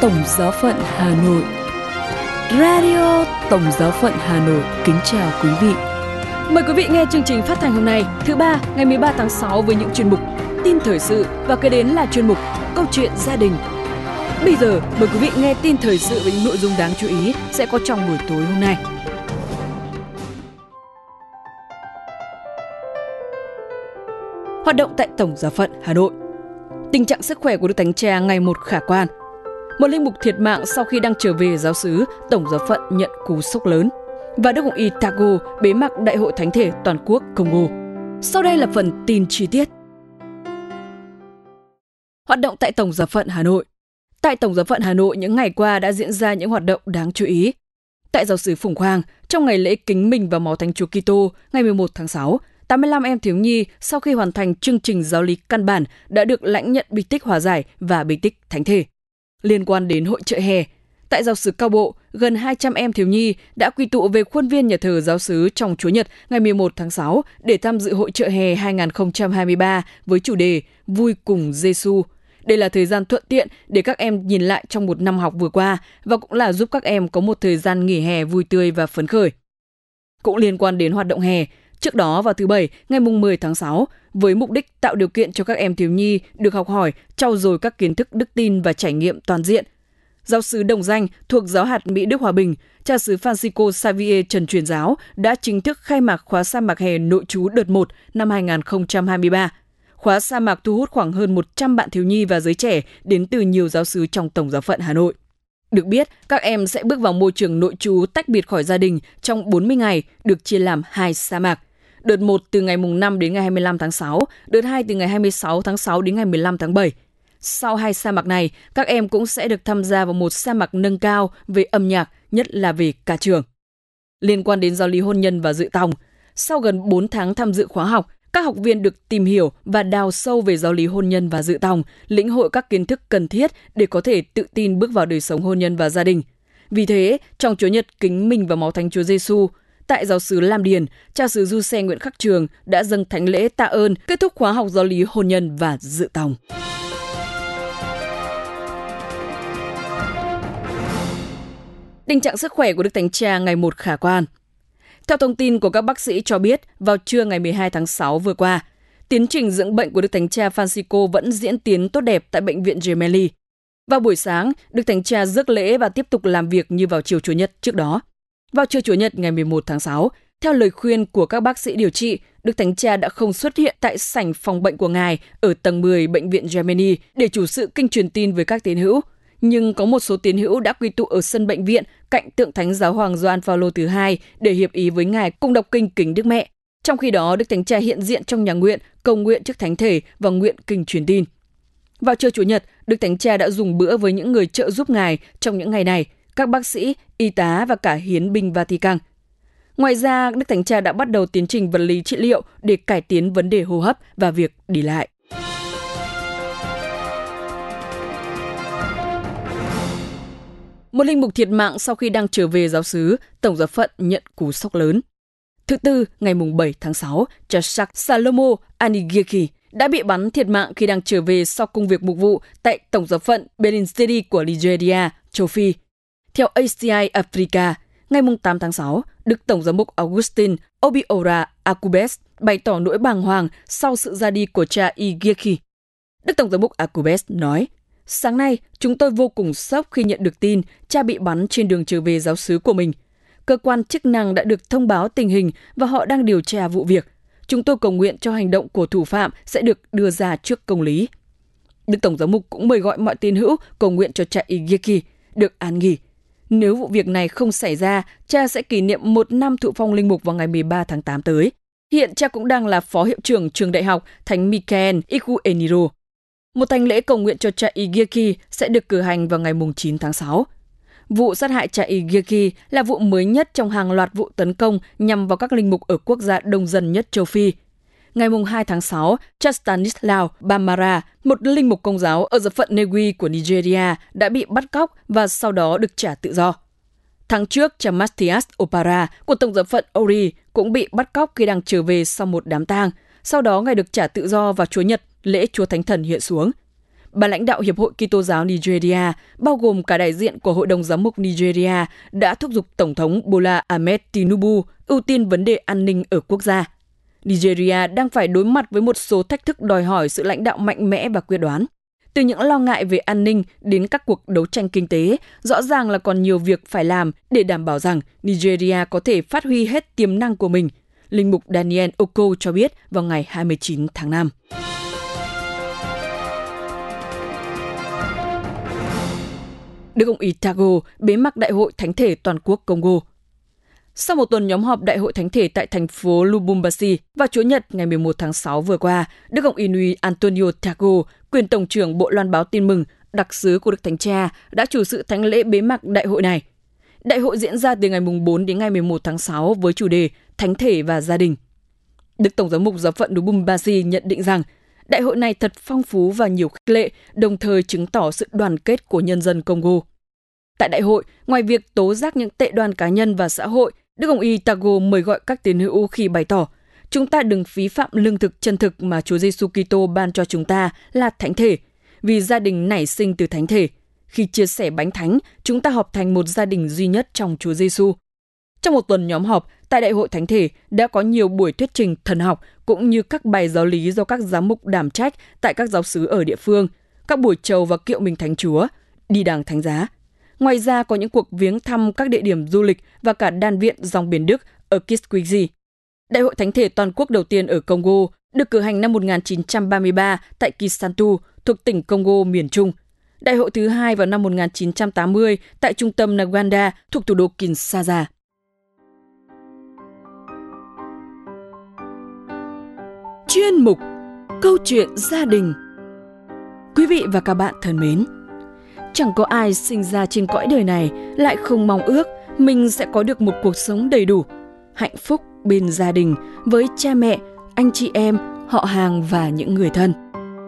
Tổng Giáo phận Hà Nội Radio Tổng Giáo phận Hà Nội kính chào quý vị. Mời quý vị nghe chương trình phát thanh hôm nay, thứ ba, ngày 13 tháng 6 với những chuyên mục tin thời sự và kế đến là chuyên mục câu chuyện gia đình. Bây giờ mời quý vị nghe tin thời sự với những nội dung đáng chú ý sẽ có trong buổi tối hôm nay. Hoạt động tại Tổng Giáo phận Hà Nội. Tình trạng sức khỏe của Đức Thánh Cha ngày một khả quan. Một linh mục thiệt mạng sau khi đang trở về giáo xứ, Tổng Giáo phận nhận cú sốc lớn. Và Đức Hồng Y Tago bế mạc Đại hội Thánh thể Toàn quốc Congo. Sau đây là phần tin chi tiết. Hoạt động tại Tổng Giáo phận Hà Nội Tại Tổng giáo phận Hà Nội những ngày qua đã diễn ra những hoạt động đáng chú ý. Tại giáo sứ Phùng Khoang, trong ngày lễ kính mình và máu Thánh Chúa Kitô ngày 11 tháng 6, 85 em thiếu nhi sau khi hoàn thành chương trình giáo lý căn bản đã được lãnh nhận bí tích hòa giải và bí tích thánh thể. Liên quan đến hội trợ hè, tại giáo sứ Cao Bộ, gần 200 em thiếu nhi đã quy tụ về khuôn viên nhà thờ giáo sứ trong Chúa Nhật ngày 11 tháng 6 để tham dự hội trợ hè 2023 với chủ đề Vui cùng Giêsu đây là thời gian thuận tiện để các em nhìn lại trong một năm học vừa qua và cũng là giúp các em có một thời gian nghỉ hè vui tươi và phấn khởi. Cũng liên quan đến hoạt động hè, trước đó vào thứ Bảy, ngày 10 tháng 6, với mục đích tạo điều kiện cho các em thiếu nhi được học hỏi, trau dồi các kiến thức đức tin và trải nghiệm toàn diện. Giáo sứ Đồng Danh thuộc giáo hạt Mỹ Đức Hòa Bình, cha xứ Francisco Xavier Trần Truyền Giáo đã chính thức khai mạc khóa sa mạc hè nội trú đợt 1 năm 2023 khóa sa mạc thu hút khoảng hơn 100 bạn thiếu nhi và giới trẻ đến từ nhiều giáo sứ trong Tổng giáo phận Hà Nội. Được biết, các em sẽ bước vào môi trường nội trú tách biệt khỏi gia đình trong 40 ngày, được chia làm hai sa mạc. Đợt 1 từ ngày mùng 5 đến ngày 25 tháng 6, đợt 2 từ ngày 26 tháng 6 đến ngày 15 tháng 7. Sau hai sa mạc này, các em cũng sẽ được tham gia vào một sa mạc nâng cao về âm nhạc, nhất là về ca trường. Liên quan đến giáo lý hôn nhân và dự tòng, sau gần 4 tháng tham dự khóa học, các học viên được tìm hiểu và đào sâu về giáo lý hôn nhân và dự tòng, lĩnh hội các kiến thức cần thiết để có thể tự tin bước vào đời sống hôn nhân và gia đình. Vì thế, trong Chúa Nhật kính mình và máu Thánh Chúa Giêsu, tại giáo sứ Lam Điền, cha xứ Du Xe Nguyễn Khắc Trường đã dâng thánh lễ tạ ơn kết thúc khóa học giáo lý hôn nhân và dự tòng. Tình trạng sức khỏe của Đức Thánh Cha ngày một khả quan. Theo thông tin của các bác sĩ cho biết, vào trưa ngày 12 tháng 6 vừa qua, tiến trình dưỡng bệnh của Đức Thánh Cha Francisco vẫn diễn tiến tốt đẹp tại bệnh viện Gemelli. Vào buổi sáng, Đức Thánh Cha rước lễ và tiếp tục làm việc như vào chiều Chủ nhật trước đó. Vào trưa Chủ nhật ngày 11 tháng 6, theo lời khuyên của các bác sĩ điều trị, Đức Thánh Cha đã không xuất hiện tại sảnh phòng bệnh của Ngài ở tầng 10 bệnh viện Germany để chủ sự kinh truyền tin với các tín hữu – nhưng có một số tín hữu đã quy tụ ở sân bệnh viện cạnh tượng thánh giáo hoàng Gioan Phaolô thứ hai để hiệp ý với ngài cùng đọc kinh kính Đức Mẹ. Trong khi đó, Đức Thánh Cha hiện diện trong nhà nguyện, cầu nguyện trước thánh thể và nguyện kinh truyền tin. Vào trưa Chủ nhật, Đức Thánh Cha đã dùng bữa với những người trợ giúp ngài trong những ngày này, các bác sĩ, y tá và cả hiến binh Vatican. Ngoài ra, Đức Thánh Cha đã bắt đầu tiến trình vật lý trị liệu để cải tiến vấn đề hô hấp và việc đi lại. Một linh mục thiệt mạng sau khi đang trở về giáo xứ, Tổng giáo phận nhận cú sốc lớn. Thứ tư, ngày 7 tháng 6, Chashak Salomo Anigirki đã bị bắn thiệt mạng khi đang trở về sau công việc mục vụ tại Tổng giáo phận Benin City của Nigeria, châu Phi. Theo ACI Africa, ngày 8 tháng 6, Đức Tổng giám mục Augustin Obiora Akubes bày tỏ nỗi bàng hoàng sau sự ra đi của cha Igeki. Đức Tổng giám mục Akubes nói, Sáng nay, chúng tôi vô cùng sốc khi nhận được tin cha bị bắn trên đường trở về giáo xứ của mình. Cơ quan chức năng đã được thông báo tình hình và họ đang điều tra vụ việc. Chúng tôi cầu nguyện cho hành động của thủ phạm sẽ được đưa ra trước công lý. Đức Tổng giám mục cũng mời gọi mọi tín hữu cầu nguyện cho cha Igeki được an nghỉ. Nếu vụ việc này không xảy ra, cha sẽ kỷ niệm một năm thụ phong linh mục vào ngày 13 tháng 8 tới. Hiện cha cũng đang là phó hiệu trưởng trường đại học Thánh Michael Ikueniro. Một thành lễ cầu nguyện cho cha Igeki sẽ được cử hành vào ngày 9 tháng 6. Vụ sát hại cha Igeki là vụ mới nhất trong hàng loạt vụ tấn công nhằm vào các linh mục ở quốc gia đông dân nhất châu Phi. Ngày 2 tháng 6, cha Stanislaw Bamara, một linh mục công giáo ở giáo phận Negui của Nigeria, đã bị bắt cóc và sau đó được trả tự do. Tháng trước, cha Matthias Opara của Tổng giáo phận Ori cũng bị bắt cóc khi đang trở về sau một đám tang. Sau đó, ngài được trả tự do vào Chúa Nhật lễ Chúa Thánh Thần hiện xuống. Bà lãnh đạo Hiệp hội Kitô giáo Nigeria, bao gồm cả đại diện của Hội đồng Giám mục Nigeria, đã thúc giục Tổng thống Bola Ahmed Tinubu ưu tiên vấn đề an ninh ở quốc gia. Nigeria đang phải đối mặt với một số thách thức đòi hỏi sự lãnh đạo mạnh mẽ và quyết đoán. Từ những lo ngại về an ninh đến các cuộc đấu tranh kinh tế, rõ ràng là còn nhiều việc phải làm để đảm bảo rằng Nigeria có thể phát huy hết tiềm năng của mình. Linh mục Daniel Oko cho biết vào ngày 29 tháng 5. Đức ông Itago bế mạc Đại hội Thánh thể Toàn quốc Congo sau một tuần nhóm họp Đại hội Thánh thể tại thành phố Lubumbashi vào Chủ nhật ngày 11 tháng 6 vừa qua, Đức ông Inui Antonio Tago, quyền Tổng trưởng Bộ Loan báo tin mừng, đặc sứ của Đức Thánh Cha, đã chủ sự thánh lễ bế mạc đại hội này. Đại hội diễn ra từ ngày 4 đến ngày 11 tháng 6 với chủ đề Thánh thể và gia đình. Đức Tổng giám mục giáo phận Lubumbashi nhận định rằng đại hội này thật phong phú và nhiều khích lệ, đồng thời chứng tỏ sự đoàn kết của nhân dân Congo. Tại đại hội, ngoài việc tố giác những tệ đoan cá nhân và xã hội Đức Hồng Y Tago mời gọi các tín hữu khi bày tỏ chúng ta đừng phí phạm lương thực chân thực mà Chúa Giêsu Kitô ban cho chúng ta là thánh thể, vì gia đình nảy sinh từ thánh thể. Khi chia sẻ bánh thánh, chúng ta họp thành một gia đình duy nhất trong Chúa Giêsu. Trong một tuần nhóm họp, tại Đại hội Thánh thể đã có nhiều buổi thuyết trình thần học cũng như các bài giáo lý do các giám mục đảm trách tại các giáo sứ ở địa phương, các buổi chầu và kiệu mình thánh chúa, đi đàng thánh giá, Ngoài ra có những cuộc viếng thăm các địa điểm du lịch và cả đan viện dòng biển Đức ở Kisquizi. Đại hội Thánh thể toàn quốc đầu tiên ở Congo được cử hành năm 1933 tại Kisantu thuộc tỉnh Congo miền Trung. Đại hội thứ hai vào năm 1980 tại trung tâm Naganda thuộc thủ đô Kinshasa. Chuyên mục Câu chuyện gia đình Quý vị và các bạn thân mến, Chẳng có ai sinh ra trên cõi đời này lại không mong ước mình sẽ có được một cuộc sống đầy đủ, hạnh phúc bên gia đình với cha mẹ, anh chị em, họ hàng và những người thân.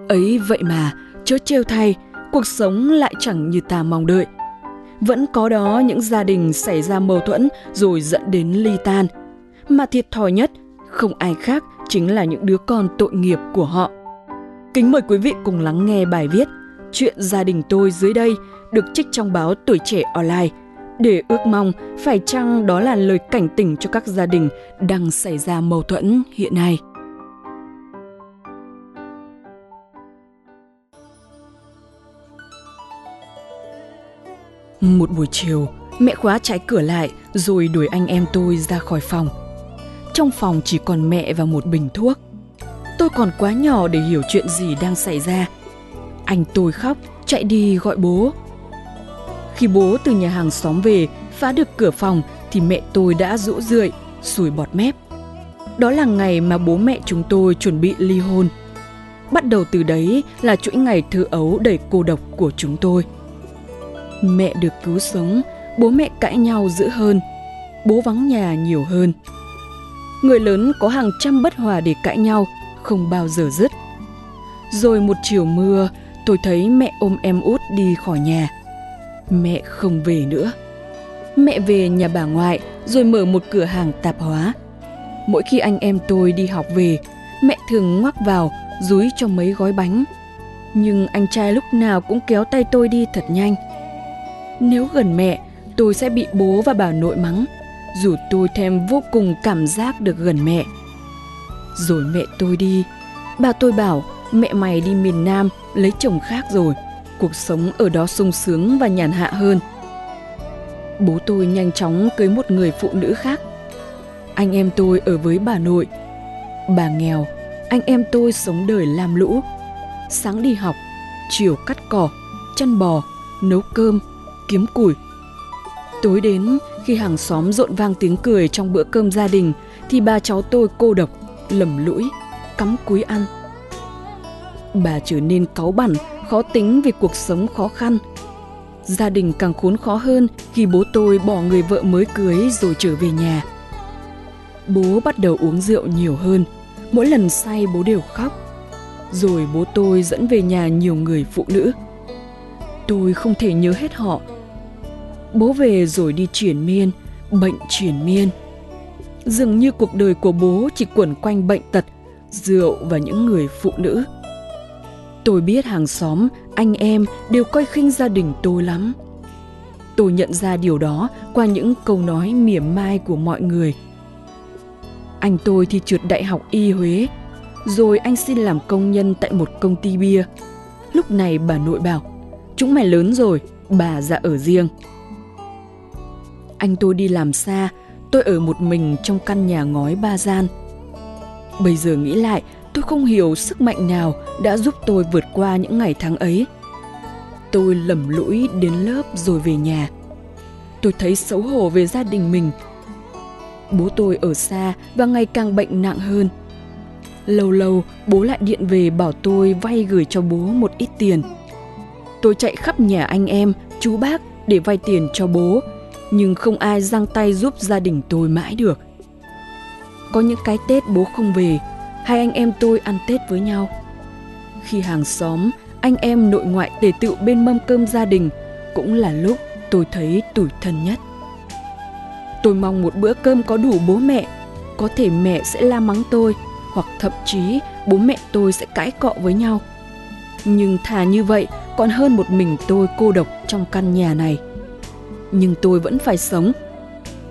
Ấy vậy mà, chớ trêu thay, cuộc sống lại chẳng như ta mong đợi. Vẫn có đó những gia đình xảy ra mâu thuẫn rồi dẫn đến ly tan. Mà thiệt thòi nhất, không ai khác chính là những đứa con tội nghiệp của họ. Kính mời quý vị cùng lắng nghe bài viết Chuyện gia đình tôi dưới đây được trích trong báo Tuổi Trẻ Online để ước mong phải chăng đó là lời cảnh tỉnh cho các gia đình đang xảy ra mâu thuẫn hiện nay. Một buổi chiều, mẹ khóa trái cửa lại rồi đuổi anh em tôi ra khỏi phòng. Trong phòng chỉ còn mẹ và một bình thuốc. Tôi còn quá nhỏ để hiểu chuyện gì đang xảy ra anh tôi khóc, chạy đi gọi bố. Khi bố từ nhà hàng xóm về, phá được cửa phòng thì mẹ tôi đã rũ rượi, sùi bọt mép. Đó là ngày mà bố mẹ chúng tôi chuẩn bị ly hôn. Bắt đầu từ đấy là chuỗi ngày thơ ấu đầy cô độc của chúng tôi. Mẹ được cứu sống, bố mẹ cãi nhau dữ hơn, bố vắng nhà nhiều hơn. Người lớn có hàng trăm bất hòa để cãi nhau, không bao giờ dứt. Rồi một chiều mưa, tôi thấy mẹ ôm em út đi khỏi nhà. Mẹ không về nữa. Mẹ về nhà bà ngoại rồi mở một cửa hàng tạp hóa. Mỗi khi anh em tôi đi học về, mẹ thường ngoắc vào dúi cho mấy gói bánh. Nhưng anh trai lúc nào cũng kéo tay tôi đi thật nhanh. Nếu gần mẹ, tôi sẽ bị bố và bà nội mắng, dù tôi thèm vô cùng cảm giác được gần mẹ. Rồi mẹ tôi đi, bà tôi bảo mẹ mày đi miền Nam lấy chồng khác rồi, cuộc sống ở đó sung sướng và nhàn hạ hơn. Bố tôi nhanh chóng cưới một người phụ nữ khác. Anh em tôi ở với bà nội. Bà nghèo, anh em tôi sống đời làm lũ. Sáng đi học, chiều cắt cỏ, chăn bò, nấu cơm, kiếm củi. Tối đến, khi hàng xóm rộn vang tiếng cười trong bữa cơm gia đình, thì ba cháu tôi cô độc, lầm lũi, cắm cúi ăn – bà trở nên cáu bẳn, khó tính vì cuộc sống khó khăn. Gia đình càng khốn khó hơn khi bố tôi bỏ người vợ mới cưới rồi trở về nhà. Bố bắt đầu uống rượu nhiều hơn, mỗi lần say bố đều khóc. Rồi bố tôi dẫn về nhà nhiều người phụ nữ. Tôi không thể nhớ hết họ. Bố về rồi đi chuyển miên, bệnh chuyển miên. Dường như cuộc đời của bố chỉ quẩn quanh bệnh tật, rượu và những người phụ nữ Tôi biết hàng xóm, anh em đều coi khinh gia đình tôi lắm. Tôi nhận ra điều đó qua những câu nói mỉa mai của mọi người. Anh tôi thì trượt đại học y Huế, rồi anh xin làm công nhân tại một công ty bia. Lúc này bà nội bảo, chúng mày lớn rồi, bà ra ở riêng. Anh tôi đi làm xa, tôi ở một mình trong căn nhà ngói ba gian. Bây giờ nghĩ lại, tôi không hiểu sức mạnh nào đã giúp tôi vượt qua những ngày tháng ấy. Tôi lầm lũi đến lớp rồi về nhà. Tôi thấy xấu hổ về gia đình mình. Bố tôi ở xa và ngày càng bệnh nặng hơn. Lâu lâu bố lại điện về bảo tôi vay gửi cho bố một ít tiền. Tôi chạy khắp nhà anh em, chú bác để vay tiền cho bố, nhưng không ai giang tay giúp gia đình tôi mãi được. Có những cái Tết bố không về, hai anh em tôi ăn Tết với nhau. Khi hàng xóm, anh em nội ngoại tề tựu bên mâm cơm gia đình cũng là lúc tôi thấy tủi thân nhất. Tôi mong một bữa cơm có đủ bố mẹ, có thể mẹ sẽ la mắng tôi hoặc thậm chí bố mẹ tôi sẽ cãi cọ với nhau. Nhưng thà như vậy còn hơn một mình tôi cô độc trong căn nhà này. Nhưng tôi vẫn phải sống.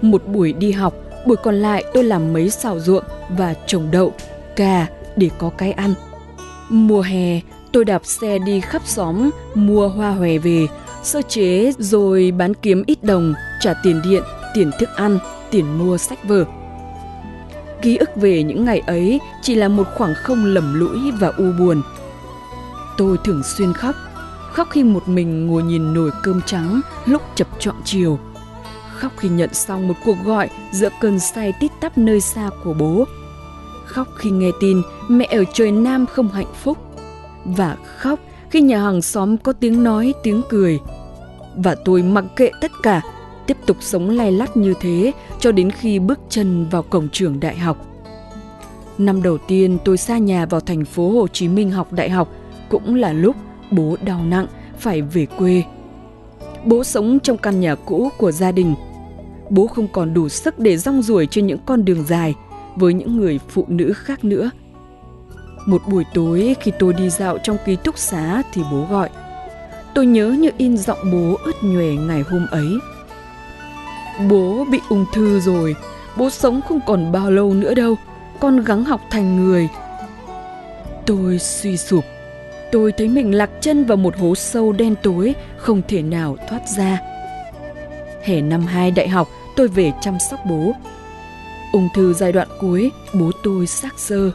Một buổi đi học, buổi còn lại tôi làm mấy xào ruộng và trồng đậu, cà để có cái ăn. Mùa hè, tôi đạp xe đi khắp xóm mua hoa hòe về, sơ chế rồi bán kiếm ít đồng, trả tiền điện, tiền thức ăn, tiền mua sách vở. Ký ức về những ngày ấy chỉ là một khoảng không lầm lũi và u buồn. Tôi thường xuyên khóc, khóc khi một mình ngồi nhìn nồi cơm trắng lúc chập trọn chiều. Khóc khi nhận xong một cuộc gọi giữa cơn say tít tắp nơi xa của bố. Khóc khi nghe tin mẹ ở trời Nam không hạnh phúc. Và khóc khi nhà hàng xóm có tiếng nói, tiếng cười. Và tôi mặc kệ tất cả, tiếp tục sống lay lắt như thế cho đến khi bước chân vào cổng trường đại học. Năm đầu tiên tôi xa nhà vào thành phố Hồ Chí Minh học đại học cũng là lúc bố đau nặng phải về quê. Bố sống trong căn nhà cũ của gia đình. Bố không còn đủ sức để rong ruổi trên những con đường dài với những người phụ nữ khác nữa. Một buổi tối khi tôi đi dạo trong ký túc xá thì bố gọi. Tôi nhớ như in giọng bố ướt nhòe ngày hôm ấy. Bố bị ung thư rồi, bố sống không còn bao lâu nữa đâu, con gắng học thành người. Tôi suy sụp, tôi thấy mình lạc chân vào một hố sâu đen tối, không thể nào thoát ra. Hè năm hai đại học, tôi về chăm sóc bố. Ung thư giai đoạn cuối, bố tôi xác sơ.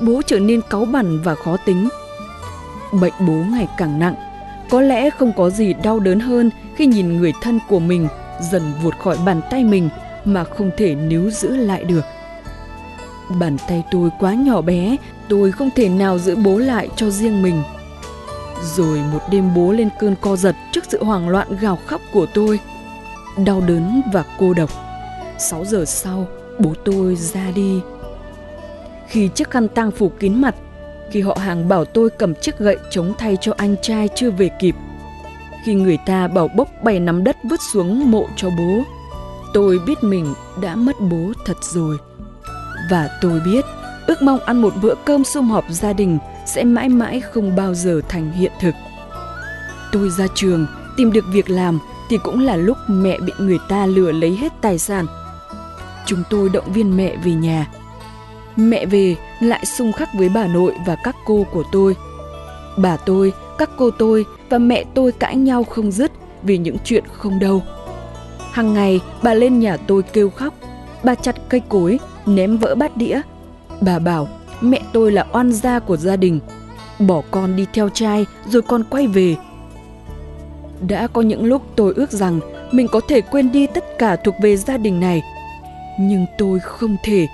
Bố trở nên cáu bẳn và khó tính. Bệnh bố ngày càng nặng, có lẽ không có gì đau đớn hơn khi nhìn người thân của mình dần vụt khỏi bàn tay mình mà không thể níu giữ lại được. Bàn tay tôi quá nhỏ bé, tôi không thể nào giữ bố lại cho riêng mình. Rồi một đêm bố lên cơn co giật trước sự hoảng loạn gào khóc của tôi. Đau đớn và cô độc. 6 giờ sau, bố tôi ra đi. Khi chiếc khăn tang phủ kín mặt, khi họ hàng bảo tôi cầm chiếc gậy chống thay cho anh trai chưa về kịp, khi người ta bảo bốc bảy nắm đất vứt xuống mộ cho bố. Tôi biết mình đã mất bố thật rồi. Và tôi biết ước mong ăn một bữa cơm sum họp gia đình sẽ mãi mãi không bao giờ thành hiện thực. Tôi ra trường, tìm được việc làm thì cũng là lúc mẹ bị người ta lừa lấy hết tài sản. Chúng tôi động viên mẹ về nhà. Mẹ về lại xung khắc với bà nội và các cô của tôi. Bà tôi, các cô tôi và mẹ tôi cãi nhau không dứt vì những chuyện không đâu. Hằng ngày bà lên nhà tôi kêu khóc, bà chặt cây cối, ném vỡ bát đĩa. Bà bảo mẹ tôi là oan gia của gia đình, bỏ con đi theo trai rồi con quay về. Đã có những lúc tôi ước rằng mình có thể quên đi tất cả thuộc về gia đình này, nhưng tôi không thể.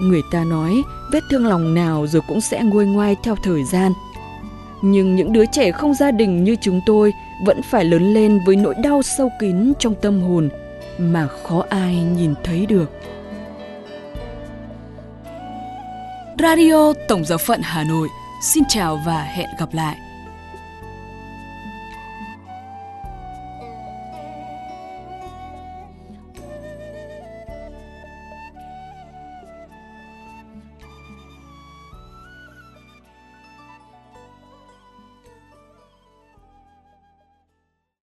Người ta nói, vết thương lòng nào rồi cũng sẽ nguôi ngoai theo thời gian – nhưng những đứa trẻ không gia đình như chúng tôi vẫn phải lớn lên với nỗi đau sâu kín trong tâm hồn mà khó ai nhìn thấy được. Radio Tổng giáo phận Hà Nội, xin chào và hẹn gặp lại.